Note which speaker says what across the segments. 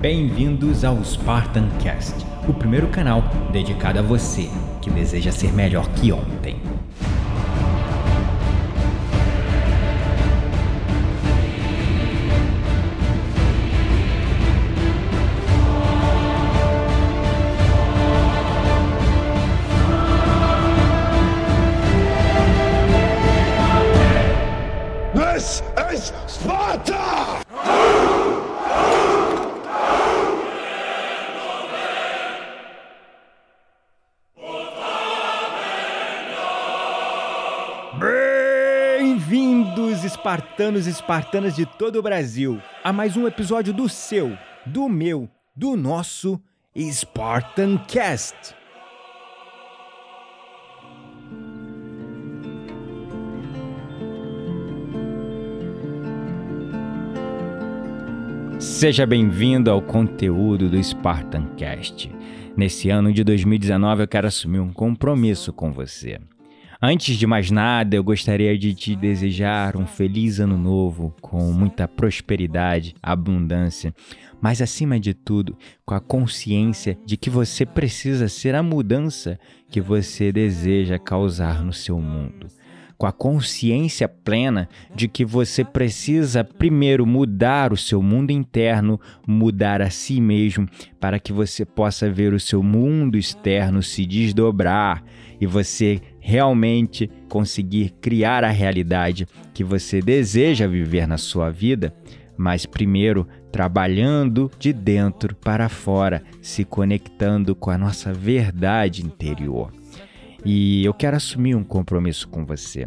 Speaker 1: Bem-vindos ao Spartan Cast, o primeiro canal dedicado a você que deseja ser melhor que ontem.
Speaker 2: This is Sparta!
Speaker 1: Espartanos e espartanas de todo o Brasil, a mais um episódio do seu, do meu, do nosso Spartan Cast. Seja bem-vindo ao conteúdo do Spartan Cast. Nesse ano de 2019 eu quero assumir um compromisso com você. Antes de mais nada, eu gostaria de te desejar um feliz ano novo, com muita prosperidade, abundância, mas acima de tudo, com a consciência de que você precisa ser a mudança que você deseja causar no seu mundo. Com a consciência plena de que você precisa primeiro mudar o seu mundo interno, mudar a si mesmo, para que você possa ver o seu mundo externo se desdobrar e você realmente conseguir criar a realidade que você deseja viver na sua vida, mas primeiro trabalhando de dentro para fora, se conectando com a nossa verdade interior. E eu quero assumir um compromisso com você.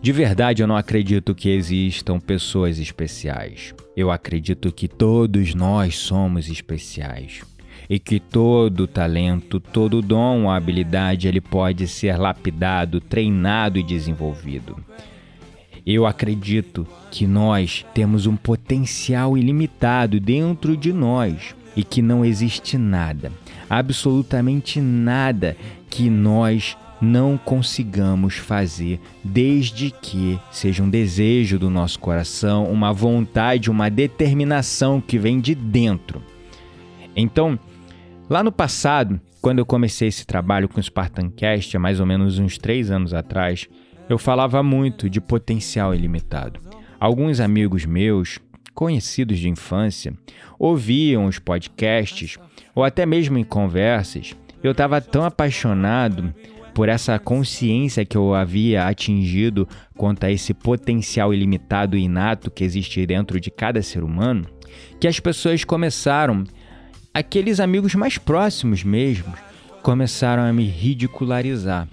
Speaker 1: De verdade, eu não acredito que existam pessoas especiais. Eu acredito que todos nós somos especiais e que todo talento, todo dom habilidade ele pode ser lapidado, treinado e desenvolvido. Eu acredito que nós temos um potencial ilimitado dentro de nós e que não existe nada, absolutamente nada que nós não consigamos fazer, desde que seja um desejo do nosso coração, uma vontade, uma determinação que vem de dentro. Então, Lá no passado, quando eu comecei esse trabalho com o Spartancast, há mais ou menos uns três anos atrás, eu falava muito de potencial ilimitado. Alguns amigos meus, conhecidos de infância, ouviam os podcasts ou até mesmo em conversas. Eu estava tão apaixonado por essa consciência que eu havia atingido quanto a esse potencial ilimitado e inato que existe dentro de cada ser humano, que as pessoas começaram aqueles amigos mais próximos mesmo começaram a me ridicularizar,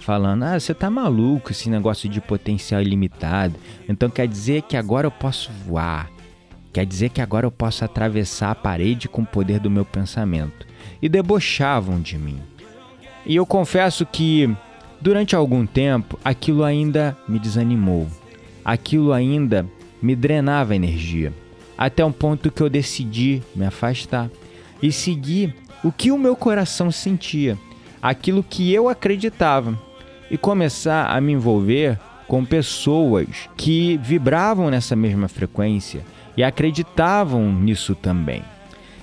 Speaker 1: falando: "Ah, você tá maluco esse negócio de potencial ilimitado. Então quer dizer que agora eu posso voar. Quer dizer que agora eu posso atravessar a parede com o poder do meu pensamento." E debochavam de mim. E eu confesso que durante algum tempo aquilo ainda me desanimou. Aquilo ainda me drenava energia, até um ponto que eu decidi me afastar e seguir o que o meu coração sentia, aquilo que eu acreditava, e começar a me envolver com pessoas que vibravam nessa mesma frequência e acreditavam nisso também.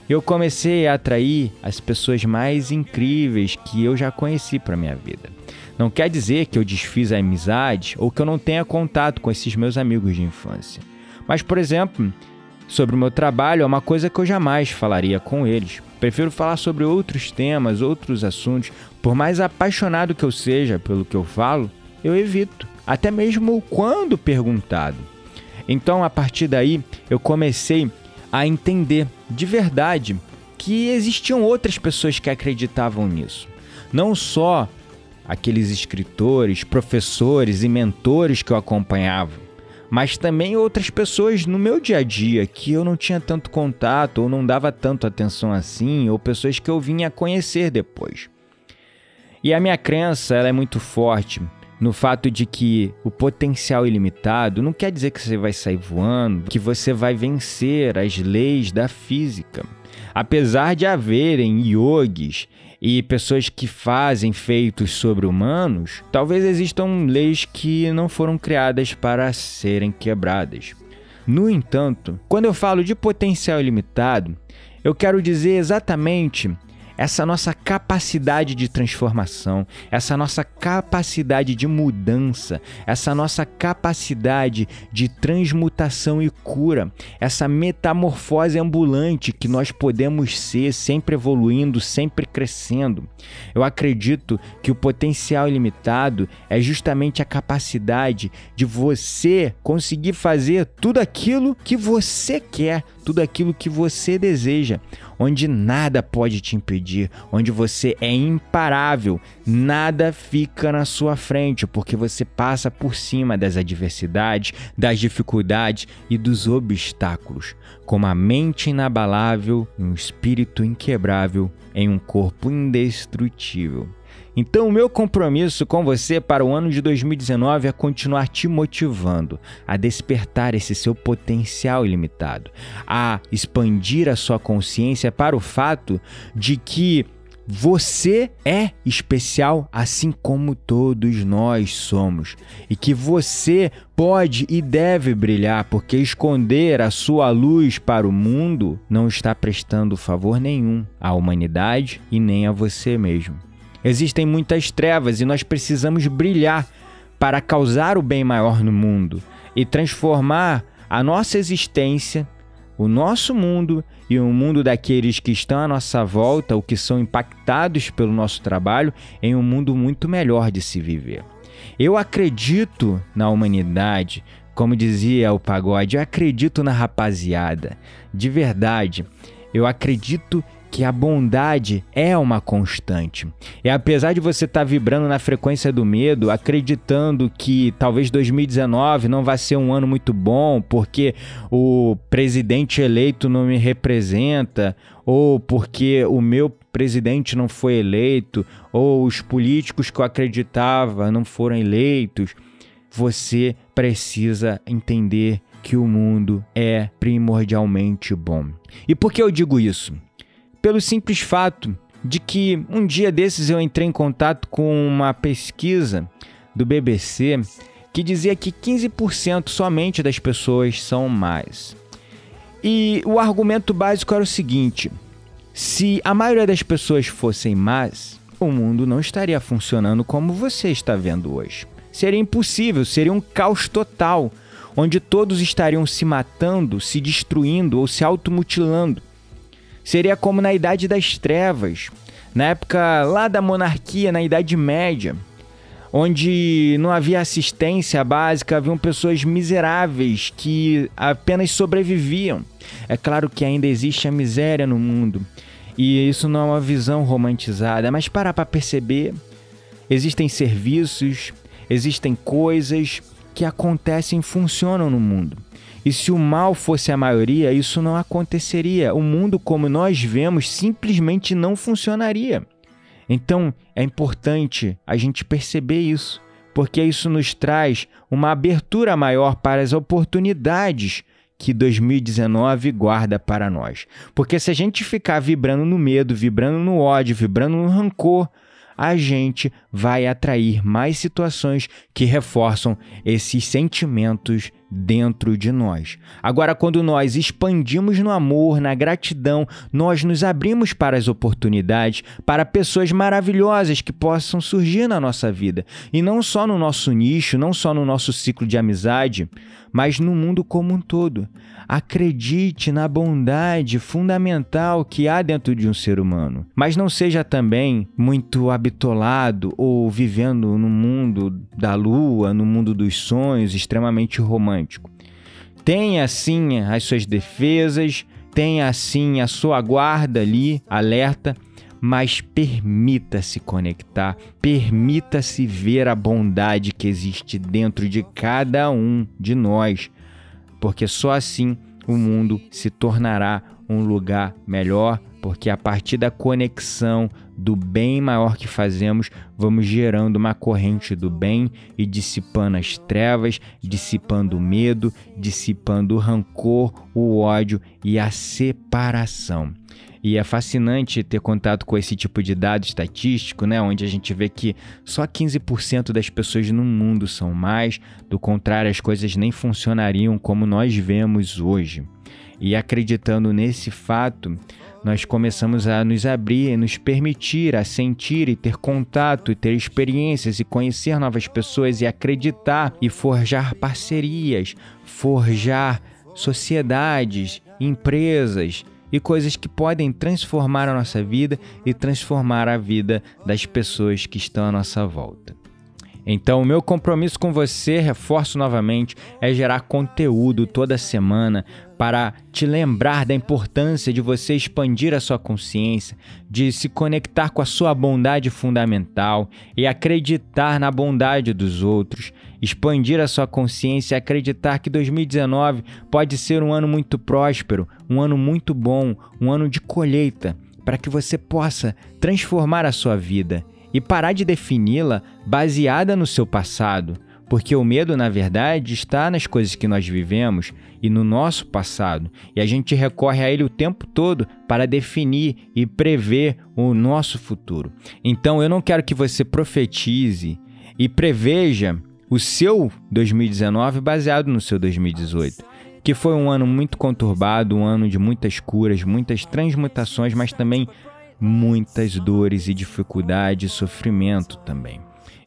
Speaker 1: Eu comecei a atrair as pessoas mais incríveis que eu já conheci para minha vida. Não quer dizer que eu desfiz a amizade ou que eu não tenha contato com esses meus amigos de infância. Mas, por exemplo, sobre o meu trabalho é uma coisa que eu jamais falaria com eles. Prefiro falar sobre outros temas, outros assuntos. Por mais apaixonado que eu seja pelo que eu falo, eu evito, até mesmo quando perguntado. Então, a partir daí, eu comecei a entender de verdade que existiam outras pessoas que acreditavam nisso. Não só aqueles escritores, professores e mentores que eu acompanhava, mas também outras pessoas no meu dia a dia que eu não tinha tanto contato ou não dava tanto atenção assim, ou pessoas que eu vinha conhecer depois. E a minha crença ela é muito forte no fato de que o potencial ilimitado não quer dizer que você vai sair voando, que você vai vencer as leis da física. Apesar de haverem yogis e pessoas que fazem feitos sobre-humanos, talvez existam leis que não foram criadas para serem quebradas. No entanto, quando eu falo de potencial ilimitado, eu quero dizer exatamente essa nossa capacidade de transformação, essa nossa capacidade de mudança, essa nossa capacidade de transmutação e cura, essa metamorfose ambulante que nós podemos ser, sempre evoluindo, sempre crescendo. Eu acredito que o potencial ilimitado é justamente a capacidade de você conseguir fazer tudo aquilo que você quer, tudo aquilo que você deseja onde nada pode te impedir, onde você é imparável, nada fica na sua frente, porque você passa por cima das adversidades, das dificuldades e dos obstáculos, com uma mente inabalável, um espírito inquebrável em um corpo indestrutível. Então, o meu compromisso com você para o ano de 2019 é continuar te motivando a despertar esse seu potencial ilimitado, a expandir a sua consciência para o fato de que você é especial assim como todos nós somos e que você pode e deve brilhar, porque esconder a sua luz para o mundo não está prestando favor nenhum à humanidade e nem a você mesmo. Existem muitas trevas e nós precisamos brilhar para causar o bem maior no mundo e transformar a nossa existência, o nosso mundo e o mundo daqueles que estão à nossa volta ou que são impactados pelo nosso trabalho em um mundo muito melhor de se viver. Eu acredito na humanidade, como dizia o pagode, eu acredito na rapaziada. De verdade, eu acredito que a bondade é uma constante. E apesar de você estar tá vibrando na frequência do medo, acreditando que talvez 2019 não vai ser um ano muito bom porque o presidente eleito não me representa, ou porque o meu presidente não foi eleito, ou os políticos que eu acreditava não foram eleitos, você precisa entender que o mundo é primordialmente bom. E por que eu digo isso? Pelo simples fato de que um dia desses eu entrei em contato com uma pesquisa do BBC que dizia que 15% somente das pessoas são más. E o argumento básico era o seguinte: se a maioria das pessoas fossem más, o mundo não estaria funcionando como você está vendo hoje. Seria impossível, seria um caos total, onde todos estariam se matando, se destruindo ou se automutilando. Seria como na Idade das Trevas, na época lá da monarquia, na Idade Média, onde não havia assistência básica, haviam pessoas miseráveis que apenas sobreviviam. É claro que ainda existe a miséria no mundo, e isso não é uma visão romantizada, mas para para perceber, existem serviços, existem coisas que acontecem e funcionam no mundo. E se o mal fosse a maioria, isso não aconteceria. O mundo como nós vemos simplesmente não funcionaria. Então é importante a gente perceber isso, porque isso nos traz uma abertura maior para as oportunidades que 2019 guarda para nós. Porque se a gente ficar vibrando no medo, vibrando no ódio, vibrando no rancor, a gente vai atrair mais situações que reforçam esses sentimentos dentro de nós. Agora, quando nós expandimos no amor, na gratidão, nós nos abrimos para as oportunidades, para pessoas maravilhosas que possam surgir na nossa vida. E não só no nosso nicho, não só no nosso ciclo de amizade, mas no mundo como um todo. Acredite na bondade fundamental que há dentro de um ser humano, mas não seja também muito habitolado ou vivendo no mundo da lua, no mundo dos sonhos, extremamente romântico. Tenha sim as suas defesas, tenha sim a sua guarda ali alerta, mas permita-se conectar, permita-se ver a bondade que existe dentro de cada um de nós porque só assim o mundo se tornará um lugar melhor, porque a partir da conexão do bem maior que fazemos, vamos gerando uma corrente do bem e dissipando as trevas, dissipando o medo, dissipando o rancor, o ódio e a separação. E é fascinante ter contato com esse tipo de dado estatístico, né, onde a gente vê que só 15% das pessoas no mundo são mais, do contrário, as coisas nem funcionariam como nós vemos hoje. E acreditando nesse fato, nós começamos a nos abrir, nos permitir a sentir e ter contato, e ter experiências e conhecer novas pessoas e acreditar e forjar parcerias, forjar sociedades, empresas e coisas que podem transformar a nossa vida e transformar a vida das pessoas que estão à nossa volta. Então, o meu compromisso com você, reforço novamente, é gerar conteúdo toda semana para te lembrar da importância de você expandir a sua consciência, de se conectar com a sua bondade fundamental e acreditar na bondade dos outros, expandir a sua consciência e acreditar que 2019 pode ser um ano muito próspero, um ano muito bom, um ano de colheita, para que você possa transformar a sua vida e parar de defini-la baseada no seu passado, porque o medo, na verdade, está nas coisas que nós vivemos e no nosso passado, e a gente recorre a ele o tempo todo para definir e prever o nosso futuro. Então eu não quero que você profetize e preveja o seu 2019 baseado no seu 2018 que foi um ano muito conturbado, um ano de muitas curas, muitas transmutações, mas também muitas dores e dificuldades, sofrimento também.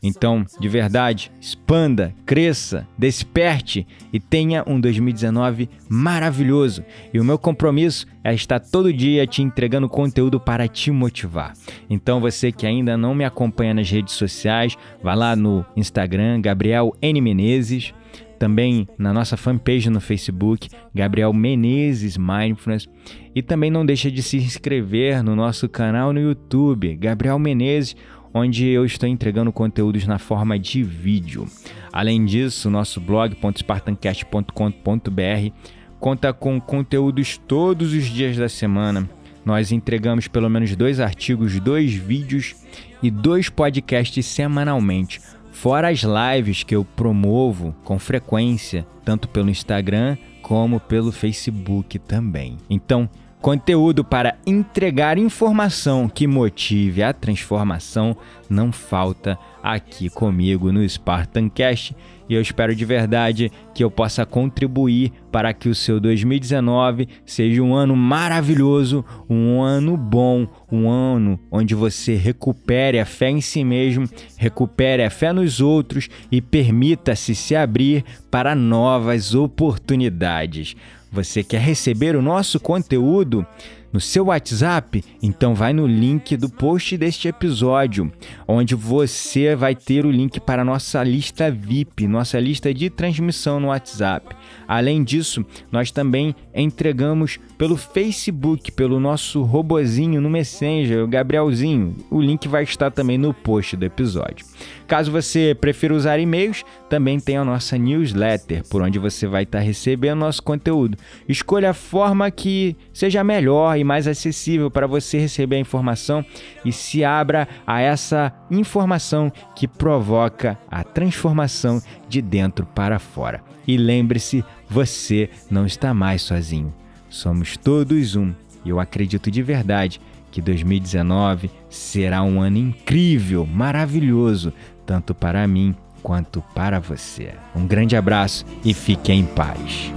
Speaker 1: Então, de verdade, expanda, cresça, desperte e tenha um 2019 maravilhoso. E o meu compromisso é estar todo dia te entregando conteúdo para te motivar. Então, você que ainda não me acompanha nas redes sociais, vá lá no Instagram, Gabriel N Menezes também na nossa fanpage no Facebook, Gabriel Menezes Mindfulness. E também não deixa de se inscrever no nosso canal no YouTube, Gabriel Menezes, onde eu estou entregando conteúdos na forma de vídeo. Além disso, nosso blog .spartancast.com.br conta com conteúdos todos os dias da semana. Nós entregamos pelo menos dois artigos, dois vídeos e dois podcasts semanalmente Fora as lives que eu promovo com frequência, tanto pelo Instagram como pelo Facebook também. Então, conteúdo para entregar informação que motive a transformação não falta aqui comigo no Spartancast e eu espero de verdade que eu possa contribuir para que o seu 2019 seja um ano maravilhoso, um ano bom, um ano onde você recupere a fé em si mesmo, recupere a fé nos outros e permita-se se abrir para novas oportunidades. Você quer receber o nosso conteúdo? No seu WhatsApp, então vai no link do post deste episódio, onde você vai ter o link para a nossa lista VIP, nossa lista de transmissão no WhatsApp. Além disso, nós também entregamos pelo Facebook, pelo nosso robozinho no Messenger, o Gabrielzinho. O link vai estar também no post do episódio. Caso você prefira usar e-mails, também tem a nossa newsletter, por onde você vai estar recebendo nosso conteúdo. Escolha a forma que seja melhor e mais acessível para você receber a informação e se abra a essa informação que provoca a transformação de dentro para fora. E lembre-se, você não está mais sozinho. Somos todos um. E eu acredito de verdade que 2019 será um ano incrível, maravilhoso, tanto para mim quanto para você. Um grande abraço e fique em paz.